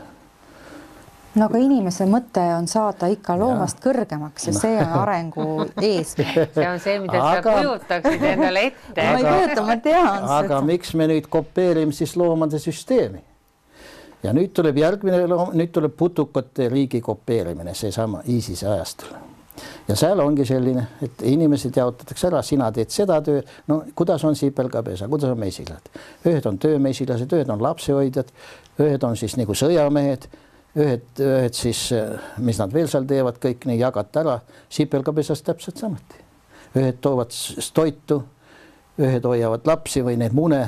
no aga inimese mõte on saada ikka loomast ja. kõrgemaks ja see on arengu eesmärk.
see on see, mida aga... sa kujutaksid endale ette.
ma ei kujuta, ma tean.
aga seda. miks me nüüd kopeerime siis loomade süsteemi? ja nüüd tuleb järgmine loom, nüüd tuleb putukate riigi kopeerimine, seesama ISISe ajastul ja seal ongi selline, et inimesed jaotatakse ära, sina teed seda töö, no kuidas on sipelgapesa, kuidas on mesilad, ühed on töömesilased, ühed on lapsehoidjad, ühed on siis nagu sõjamehed, ühed, ühed siis, mis nad veel seal teevad, kõik nii jagata ära, sipelgapesas täpselt samuti. ühed toovad toitu, ühed hoiavad lapsi või neid mune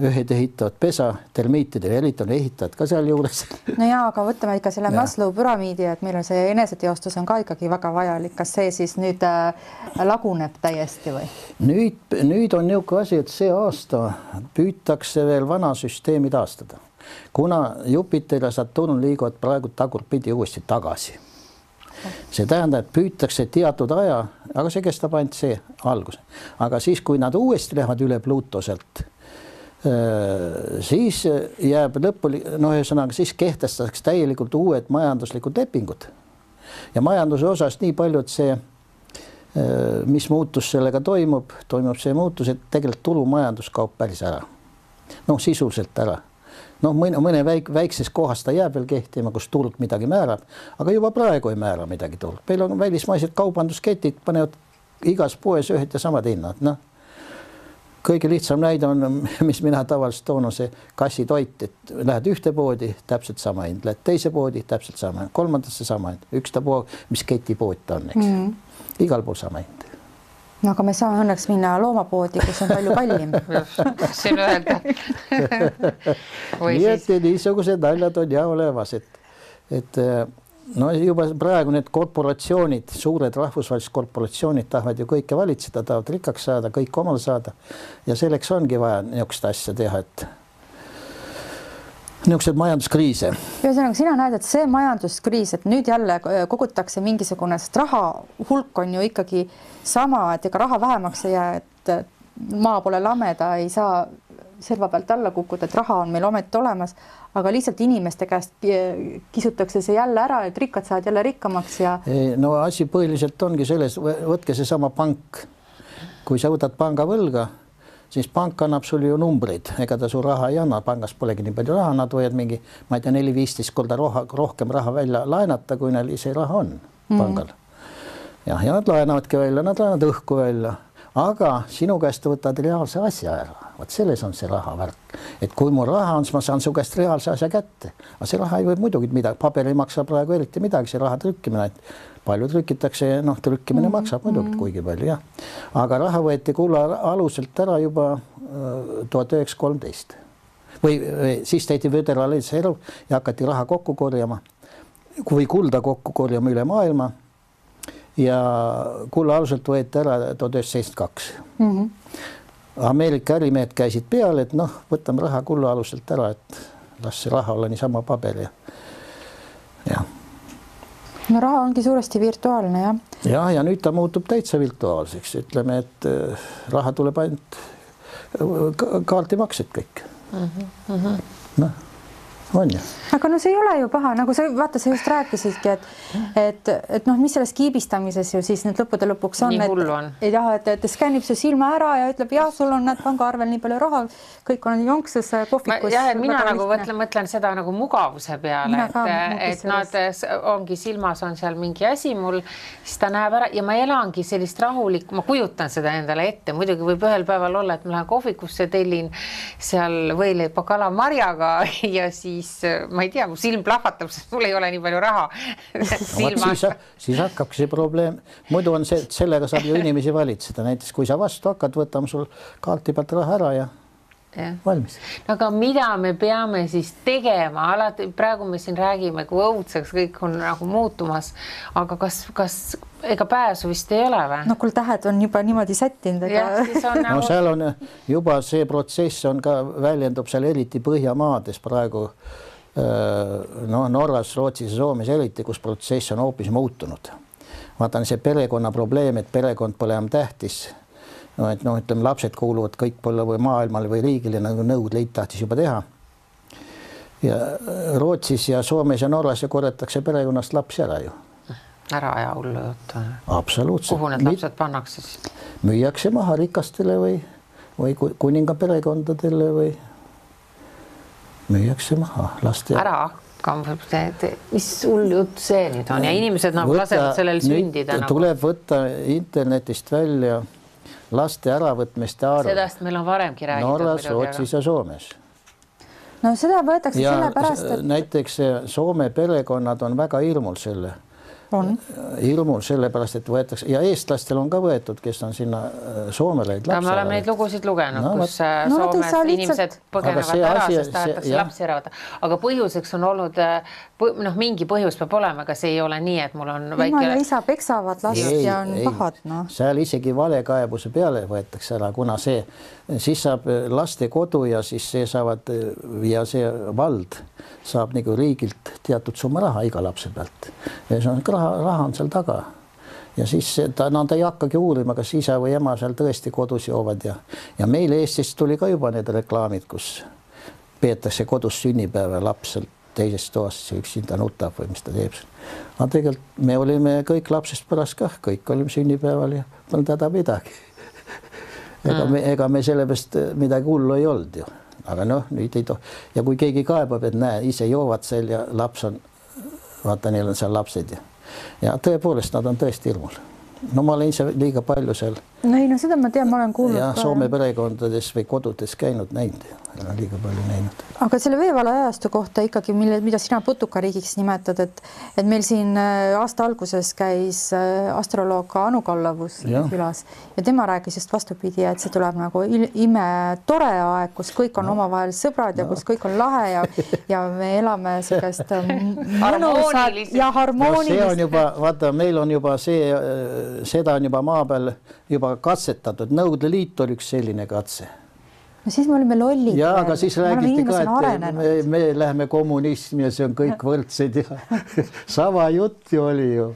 ühed ehitavad pesa, termiitidel eriti on ehitajad ka sealjuures.
no ja, aga võtame ikka selle Maslow püramiidi, et meil on see eneseteostus on ka ikkagi väga vajalik, kas see siis nüüd äh, laguneb täiesti või?
nüüd, nüüd on niisugune asi, et see aasta püütakse veel vana süsteemi taastada, kuna Jupiter ja Saturn liiguvad praegu tagurpidi uuesti tagasi. See tähendab, et püütakse teatud aja, aga see kestab ainult see algus, aga siis, kui nad uuesti lähevad üle Pluto sealt siis jääb lõpuni, noh, ühesõnaga siis kehtestatakse täielikult uued majanduslikud lepingud. ja majanduse osas nii palju, et see, äh, mis muutus sellega toimub, toimub see muutus, et tegelikult turumajandus kaob päris ära. noh, sisuliselt ära. noh, mõne, mõne väik-, väikses kohas ta jääb veel kehtima, kus turg midagi määrab, aga juba praegu ei määra midagi turg. meil on välismaised kaubandusketid, panevad igas poes ühed ja samad hinnad, noh kõige lihtsam näide on, mis mina tavaliselt toon, on see kassitoit, et lähed ühte poodi, täpselt sama hind, lähed teise poodi, täpselt sama, kolmandasse sama hind, ükstapuha, mis ketipood ta on, eks mm. -hmm. igal pool sama hind
no aga me saame õnneks minna loomapoodi, kus on palju kallim
tahtsin öelda
nii et niisugused naljad on ja olemas, et, et no juba praegu need korporatsioonid, suured rahvusvahelised korporatsioonid tahavad ju kõike valitseda, tahavad rikkaks saada, kõik omale saada. ja selleks ongi vaja niisugust asja teha, et niisuguseid majanduskriise.
ühesõnaga, sina näed, et see majanduskriis, et nüüd jälle kogutakse mingisugune, sest raha hulk on ju ikkagi sama, et ega raha vähemaks ei jää, et maa pole lame, ta ei saa serva pealt alla kukkuda, et raha on meil ometi olemas, aga lihtsalt inimeste käest kisutakse see jälle ära, et rikkad saavad jälle rikkamaks ja.
no asi põhiliselt ongi selles, võtke seesama pank. kui sa võtad panga võlga, siis pank annab sulle ju numbreid, ega ta su raha ei anna, pangas polegi nii palju raha, nad võivad mingi, ma ei tea, neli-viisteist korda roha, rohkem raha välja laenata, kui neil ise raha on mm. pangal. jah, ja nad laenavadki välja, nad laenavad õhku välja aga sinu käest võtad reaalse asja ära, vot selles on see raha värk, et kui mul raha on, siis ma saan su käest reaalse asja kätte, aga see raha ei või muidugi midagi, paber ei maksa praegu eriti midagi, see raha trükkimine, et palju trükitakse, noh, trükkimine mm -hmm. maksab muidugi mm -hmm. kuigi palju jah, aga raha võeti kulla aluselt ära juba äh, tuhat üheksasada kolmteist. Või, või siis tehti föderaalse elu ja hakati raha kokku korjama. Või kulda kokku korjama üle maailma ja kulla aluselt võeti ära tuhat üheksasada seitsekümmend kaks. Mhm. Ameerika ärimehed käisid peale, et noh, võtame raha kulla aluselt ära, et las see raha olla niisama paber ja jah.
no raha ongi suuresti virtuaalne jah.
jah, ja nüüd ta muutub täitsa virtuaalseks, ütleme, et äh, raha tuleb ainult kaardimaksed kõik mm -hmm.. noh on ju.
Aga no see ei ole ju paha, nagu sa vaata, sa just rääkisidki, et et, et noh, mis selles kiibistamises ju siis nüüd lõppude lõpuks on, et ei taha, et, et ta skännib su silma ära ja ütleb jah, sul on näed pangaarvel nii palju raha, kõik on jonksus kohvikus.
jah, et mina nagu mõtlen, mõtlen seda nagu mugavuse peale, et, et nad ongi silmas on seal mingi asi mul, siis ta näeb ära ja ma elangi sellist rahulikku, ma kujutan seda endale ette, muidugi võib ühel päeval olla, et ma lähen kohvikusse, tellin seal võileiba kalamarjaga ja siis ma ei tea, mu silm plahvatab, sest mul ei ole nii palju raha
siis, siis hakkabki see probleem, muidu on see, et sellega saab ju inimesi valitseda, näiteks kui sa vastu hakkad, võtame sul kaarti pealt raha ära Ja. Valmis.
aga mida me peame siis tegema, alati praegu me siin räägime, kui õudseks kõik on nagu muutumas, aga kas, kas ega pääsu vist ei ole või?
no kuule, tähed on juba niimoodi sättinud, ega.
Nagu... no seal on juba see protsess on ka väljendub seal eriti Põhjamaades praegu äh, noh, Norras, Rootsis ja Soomes eriti, kus protsess on hoopis muutunud. vaatan see perekonna probleem, et perekond pole enam tähtis. No et noh, ütleme, lapsed kuuluvad kõik poole või maailmale või riigile, nagu Nõukogude Liit tahtis juba teha. ja Rootsis ja Soomes ja Norras ju korjatakse perekonnast lapsi ära ju.
ära aja hullu juttu.
absoluutselt.
kuhu need lapsed pannakse siis?
müüakse maha rikastele või, või kuninga perekondadele või müüakse maha laste.
ära hakka, mis hull jutt see nüüd on ja inimesed nagu võtta, lasevad sellel sündida.
Nagu. tuleb võtta internetist välja laste äravõtmiste arv.
sellest meil on varemgi räägitud.
Norras, Rootsis ja Soomes.
no seda võetakse sellepärast,
et. näiteks Soome perekonnad on väga hirmul selle. Hirmul sellepärast, et võetakse ja eestlastel on ka võetud, kes on sinna äh, Soomele.
me oleme neid lugusid lugenud no,, kus äh, no, Soomes lihtsalt... inimesed põgenevad ära, sest tahetakse see, lapsi ära võtta, aga põhjuseks on olnud äh, noh, mingi põhjus peab olema, aga see ei ole nii, et mul on
väike. ema ja isa peksavad last ei, ja on ei, pahad, noh.
seal isegi valekaebuse peale võetakse ära, kuna see, siis saab lastekodu ja siis see saavad ja see vald saab nagu riigilt teatud summa raha iga lapse pealt. ühesõnaga raha, raha on seal taga ja siis ta, nad ei hakkagi uurima, kas isa või ema seal tõesti kodus joovad ja, ja meil Eestis tuli ka juba need reklaamid, kus peetakse kodus sünnipäeva laps sealt teisest toast, see üksinda nutab või mis ta teeb. aga tegelikult me olime kõik lapsest pärast kah, kõik olime sünnipäeval ja polnud häda midagi. Ega me, ega me selle pärast midagi hullu ei olnud ju aga noh, nüüd ei tohi ja kui keegi kaebab, et näe, ise joovad seal ja laps on, vaata, neil on seal lapsed ja, ja tõepoolest, nad on tõesti hirmul. No ma olen ise liiga palju seal.
no ei no seda ma tean, ma olen kuulnud.
ja Soome perekondades või kodudes käinud, näinud liiga palju näinud.
aga selle veevale ajastu kohta ikkagi, mille, mida sina putukariigiks nimetad, et et meil siin äh, aasta alguses käis äh, astroloog Anu Kallavus ja. külas ja tema rääkis just vastupidi, et see tuleb nagu imetore aeg, kus kõik on omavahel sõbrad ja no. kus kõik on lahe ja ja me elame sellist äh, mõnusat ja harmoonilist
no,. see on juba, vaata, meil on juba see, seda on juba maa peal juba katsetatud, Nõukogude Liit oli üks selline katse.
No siis me olime lollid.
ja, aga siis räägiti ka, et me, me läheme kommunismi ja see on kõik võrdsed ja sama jutt ju oli ju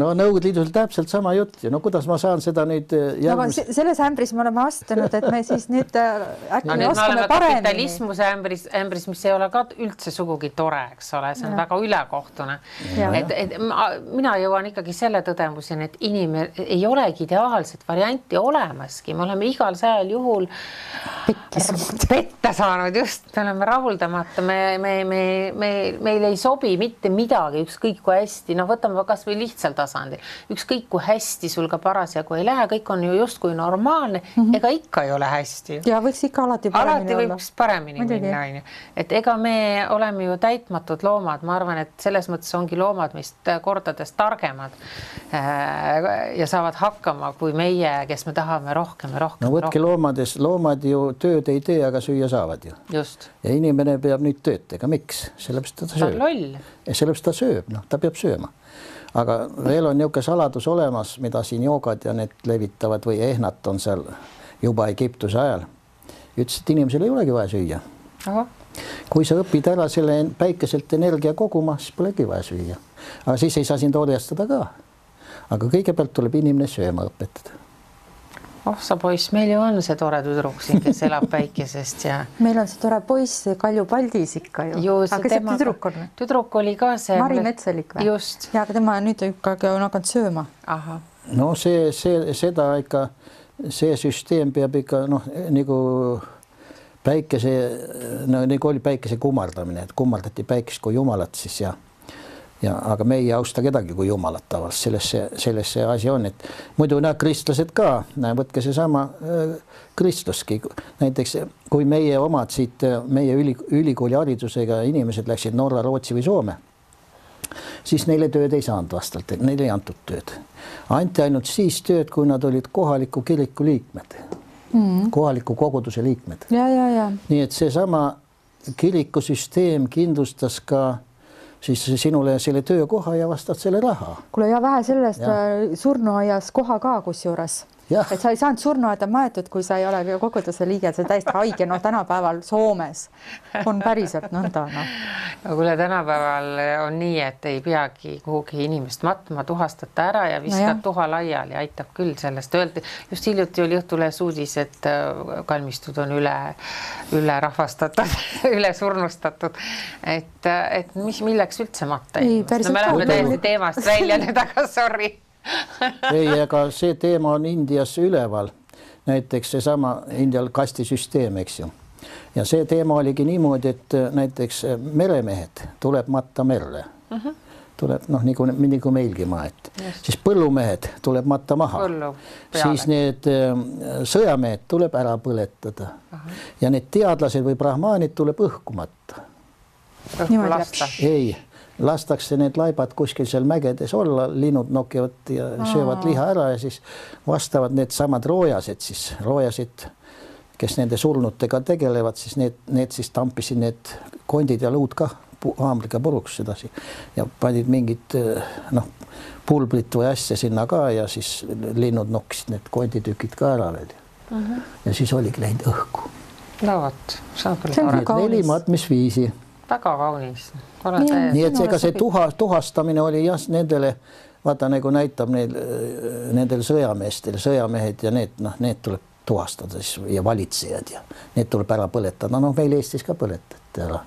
no Nõukogude Liidus täpselt sama jutt ja no kuidas ma saan seda nüüd äh,
järgmis... no, selles ämbris me oleme astunud, et me siis nüüd äh, äkki no, nüüd oskame paremini.
kapitalismuse ämbris, ämbris, mis ei ole ka üldse sugugi tore, eks ole, see on ja. väga ülekohtune. et, et ma, mina jõuan ikkagi selle tõdemuseni, et inimene ei olegi ideaalset varianti olemaski, me oleme igal sajal juhul petta saanud, just, me oleme rahuldamata, me, me, me, me, meil ei sobi mitte midagi, ükskõik kui hästi, noh, võtame kas kasvõi lihtsal tasandil, ükskõik kui hästi sul ka parasjagu ei lähe, kõik on ju justkui normaalne mm, -hmm. ega ikka ei ole hästi.
ja võiks ikka alati
paremini alati võiks paremini Muidugi. minna, onju. et ega me oleme ju täitmatud loomad, ma arvan, et selles mõttes ongi loomad meist kordades targemad äh, ja saavad hakkama kui meie, kes me tahame rohkem ja rohkem.
no võtke loomades, loomad ju tööd ei tee, aga süüa saavad ju. ja inimene peab nüüd tööd tegema, miks? sellepärast ta sööb.
ta on loll.
sellepärast ta sööb, noh, ta peab sööma aga veel on niisugune saladus olemas, mida siin joogad ja need levitavad või Ehnat on seal juba Egiptuse ajal. ütles, et inimesel ei olegi vaja süüa. kui sa õpid ära selle päikeselt energia koguma, siis polegi vaja süüa. aga siis ei saa sind orjastada ka. aga kõigepealt tuleb inimene sööma õpetada.
Oh sa poiss, meil ju on see tore tüdruk siin, kes elab päikesest ja.
meil on see tore poiss, Kalju Paldis ikka ju.
ju
aga kes see tüdruk on?
tüdruk oli ka see.
Mari Metselik või?
just.
ja aga tema nüüd ikkagi on hakanud sööma.
no see, see, seda ikka, see süsteem peab ikka noh, nagu päikese, no nagu oli päikese kummardamine, et kummardati päikest kui jumalat siis ja ja aga me ei austa kedagi kui jumalat tavaliselt, selles see, selles see asi on, et muidu näe, kristlased ka, võtke seesama äh, kristluski, näiteks kui meie omad siit, meie üli, ülikooli haridusega inimesed läksid Norra, Rootsi või Soome, siis neile tööd ei saanud vastavalt, neile ei antud tööd. anti ainult siis tööd, kui nad olid kohaliku kiriku liikmed. Mm, kohaliku koguduse liikmed. nii et seesama kirikusüsteem kindlustas ka siis sinule selle töökoha ja vastad selle raha.
kuule ja vähe sellest äh, surnuaias koha ka kusjuures et sa ei saanud surnuaeda maetud, kui sa ei ole koguduse liige, see on täiesti haige, noh, tänapäeval Soomes on päriselt nõnda, noh.
no kuule, tänapäeval on nii, et ei peagi kuhugi inimest matma, tuhastad ta ära ja viskad no tuha laiali, aitab küll sellest. Öeldi, just hiljuti oli Õhtulehes uudis, et äh, kalmistud on üle, ülerahvastatud üle surnustatud. et, et mis, milleks üldse matta? No, me läheme täiesti teemast välja nüüd, aga sorry
ei, ega see teema on Indias üleval, näiteks seesama Indial kastisüsteem, eks ju. ja see teema oligi niimoodi, et näiteks meremehed tuleb matta merre uh. Mhm. -huh tuleb noh, nagu, nagu meilgi maeti, siis põllumehed tuleb matta maha, siis need äh, sõjamehed tuleb ära põletada -huh. ja need teadlased või brahmaanid tuleb õhku matta. ei lastakse need laibad kuskil seal mägedes olla, linnud nokivad ja Aa. söövad liha ära ja siis vastavad needsamad roojased siis, roojased, kes nende surnutega tegelevad, siis need, need siis tampisid need kondid ja luud ka haamriga puruks sedasi ja panid mingit noh, pulbrit või asja sinna ka ja siis linnud nokkisid need konditükid ka ära veel uh. -huh. ja siis oligi läinud õhku.
no vot, see on küll
tore. neli matmisviisi
väga kaunis.
nii et ega see tuha, tuhastamine oli jah, nendele vaata nagu näitab neil, nendel sõjameestel, sõjamehed ja need noh, need tuleb tuhastada siis ja valitsejad ja need tuleb ära põletada, noh, meil Eestis ka põletati ära.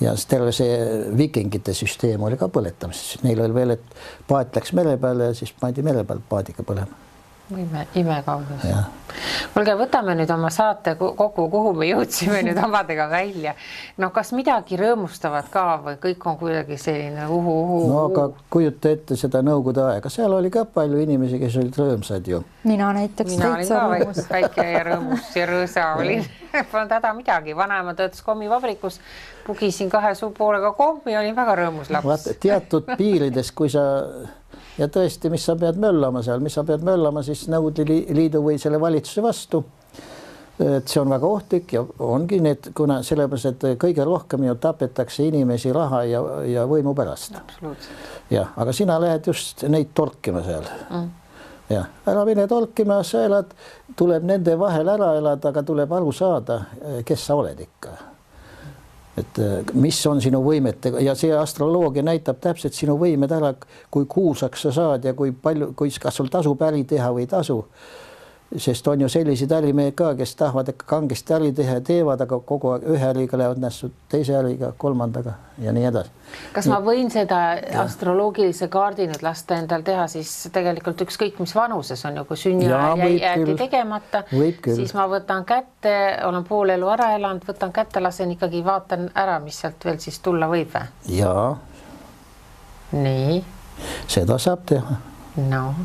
Ja terve see vikingite süsteem oli ka põletamises, neil oli veel, et paat läks mere peale ja siis pandi mere peal paadiga põlema
ime, imekaunis. kuulge, võtame nüüd oma saate kokku, kuhu me jõudsime nüüd omadega välja. no kas midagi rõõmustavat ka või kõik on kuidagi selline uhu-uhu?
no aga kujuta ette seda nõukogude aega, seal oli ka palju inimesi, kes olid rõõmsad ju.
mina näiteks.
mina olin ka väike ja rõõmus ja rõõsa olin polnud häda midagi, vanaema töötas kommivabrikus, pugisin kahe suu poolega kommi, olin väga rõõmus laps.
teatud piirides, kui sa ja tõesti, mis sa pead möllama seal, mis sa pead möllama siis Nõukogude Liidu või selle valitsuse vastu. et see on väga ohtlik ja ongi need, kuna sellepärast, et kõige rohkem ju tapetakse inimesi raha ja, ja võimu pärast. jah, aga sina lähed just neid torkima seal. Mm. Jah, ära mine torkima, sa elad, tuleb nende vahel ära elada, aga tuleb aru saada, kes sa oled ikka et äh, mis on sinu võimetega ja see astroloogia näitab täpselt sinu võimed ära, kui kuulsaks sa saad ja kui palju, kui, kas sul tasub äri teha või ei tasu sest on ju selliseid ärimehed ka, kes tahavad ikka kangesti äri teha ja teevad, aga kogu aeg ühe äriga lähevad nässu, teise äriga, kolmandaga ja nii edasi.
kas nii. ma võin seda ja. astroloogilise kaardi nüüd lasta endal teha siis tegelikult ükskõik mis vanuses on ju, kui sünniajal jäi, jäeti tegemata, siis ma võtan kätte, olen pool elu ära elanud, võtan kätte, lasen ikkagi, vaatan ära, mis sealt veel siis tulla võib või?
jaa.
nii.
seda saab teha.
noh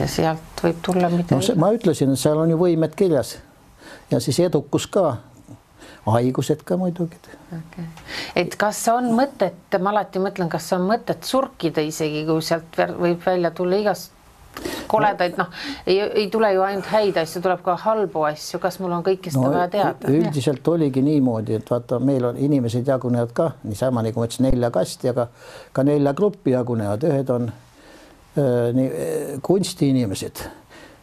ja sealt võib tulla midagi.
no,. ma ütlesin, et seal on ju võimed kirjas. Ja siis edukus ka, haigused ka muidugi.
Okay.. et kas on mõtet, ma alati mõtlen, kas on mõtet surkida isegi, kui sealt võib välja tulla igast koledaid, noh, ei, ei tule ju ainult häid asju, tuleb ka halbu asju, kas mul on kõike seda no, vaja teada?
üldiselt oligi niimoodi, et vaata, meil on inimesed jagunevad ka. Niisama nagu ma ütlesin, nelja kasti, aga ka nelja gruppi jagunevad, ühed on nii äh, kunstiinimesed,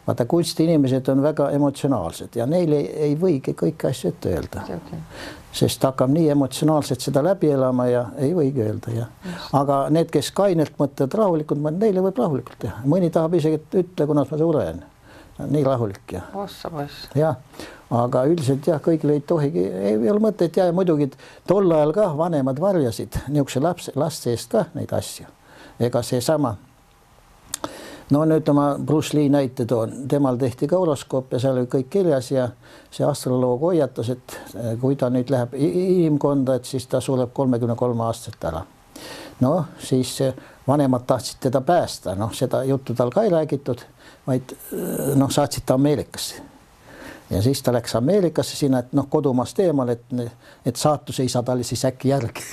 vaata kunstiinimesed on väga emotsionaalsed ja neile ei, ei võigi kõiki asju ette öelda okay.. sest hakkab nii emotsionaalselt seda läbi elama ja ei võigi öelda ja, aga need, kes kainelt mõtlevad rahulikult, neile võib rahulikult teha, mõni tahab isegi, et ütle, kunas ma suren. nii rahulik ja.
ossa poiss.
jah, aga üldiselt jah, kõigil ei tohigi, ei ole mõtet ja muidugi tol ajal ka vanemad varjasid niisuguse lapse, laste eest ka neid asju. ega seesama no nüüd ma Bruce Lee näite toon, temal tehti ka horoskoop ja seal oli kõik kirjas ja see astroloog hoiatas, et eh, kui ta nüüd läheb inimkonda, et siis ta sureb kolmekümne kolme aastaselt ära. noh, siis vanemad tahtsid teda päästa, noh, seda juttu tal ka ei räägitud, vaid eh, noh, saatsid ta Ameerikasse ja siis ta läks Ameerikasse sinna, et noh, kodumaast eemal, et, et saatus ei saa talle siis äkki järgi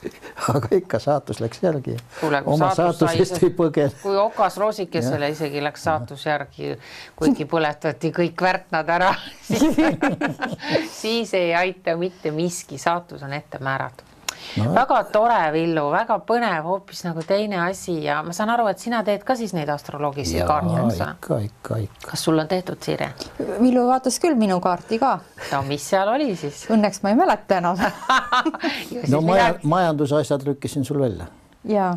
aga ikka saatus läks järgi. oma saatusest ei põgenenud.
kui okas roosikesele isegi läks saatus järgi, kuigi põletati kõik värtnad ära siis ei aita mitte miski, saatus on ette määratud no.. väga tore, Villu, väga põnev, hoopis nagu teine asi ja ma saan aru, et sina teed ka siis neid astroloogilisi kaarte, eks
ole? ikka, ikka, ikka.
kas sul on tehtud, Siire?
Villu vaatas küll minu kaarti ka.
no mis seal oli siis?
Õnneks ma ei mäleta enam
no maja, majandusasjad lükkasin sul välja.
jaa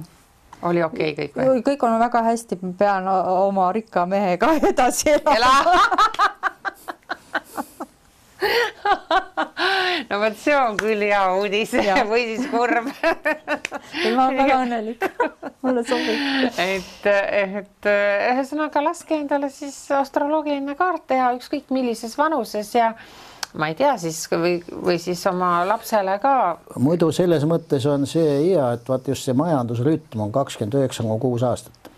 oli okei okay, kõik või?
kõik on väga hästi, pean oma rikka mehega edasi elama
no vot, see on küll hea uudis. Või siis kurb.
Ei, ma olen väga õnnelik, mulle sobib.
et, et ühesõnaga laske endale siis astroloogiline kaart teha ükskõik millises vanuses ja ma ei tea siis või, või siis oma lapsele ka.
muidu selles mõttes on see hea, et vaat just see majandusrütm on kakskümmend üheksa koma kuus aastat.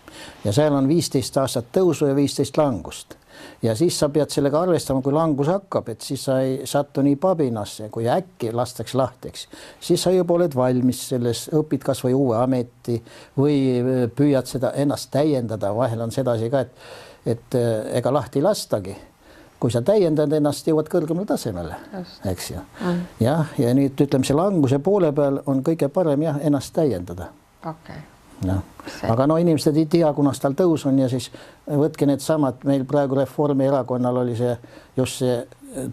Ja seal on viisteist aastat tõusu ja viisteist langust ja siis sa pead sellega arvestama, kui langus hakkab, et siis sa ei satu nii pabinasse, kui äkki lastakse lahti, eks. siis sa juba oled valmis selles, õpid kasvõi uue ameti või äh, püüad seda ennast täiendada, vahel on sedasi ka, et, et äh, ega lahti ei lastagi. Kui sa täiendad ennast, jõuad kõrgemale tasemele, eks ju. Mm.. jah, ja nüüd ütleme, see languse poole peal on kõige parem jah, ennast täiendada.
okei. okay
noh, aga no inimesed ei tea, kunas tal tõus on ja siis võtke needsamad, meil praegu Reformierakonnal oli see just see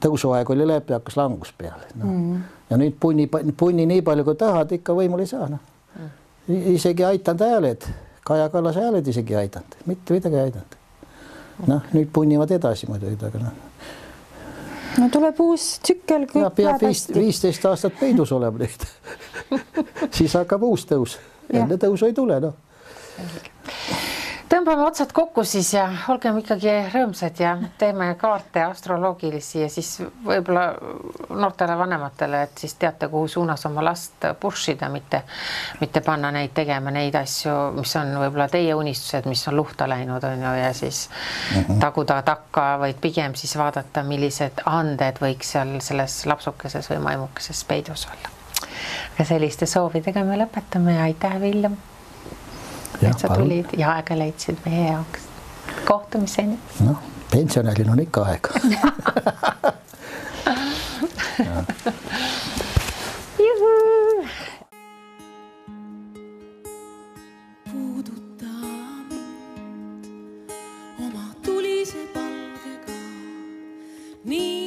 tõusuaeg oli läbi, hakkas langus peale. No. mm.. ja nüüd punni, punni nii palju, kui tahad, ikka võimule ei saa noh. Mm.. isegi aitanud hääled, Kaja Kallase hääled isegi ei aidanud, mitte midagi ei aidanud. noh, nüüd punnivad edasi muidugi, aga noh.
No tuleb uus tsükkel.
peab viisteist aastat peidus olema nüüd. Siis hakkab uus tõus enne tõusu ei tule, noh.
Tõmbame otsad kokku siis ja olgem ikkagi rõõmsad ja teeme kaarte astroloogilisi ja siis võib-olla noortele vanematele, et siis teate, kuhu suunas oma last push ida, mitte, mitte panna neid tegema neid asju, mis on võib-olla teie unistused, mis on luhta läinud, on ju, ja siis mm -hmm. taguda takka, vaid pigem siis vaadata, millised anded võiks seal selles lapsukeses või maimukeses peidus olla aga selliste soovidega me lõpetame ja aitäh, Villem. et sa tulid ja aega leidsid meie jaoks. kohtumiseni.
noh, pensionäril on ikka aega juhuu. puuduta mind oma tulise palgega nii.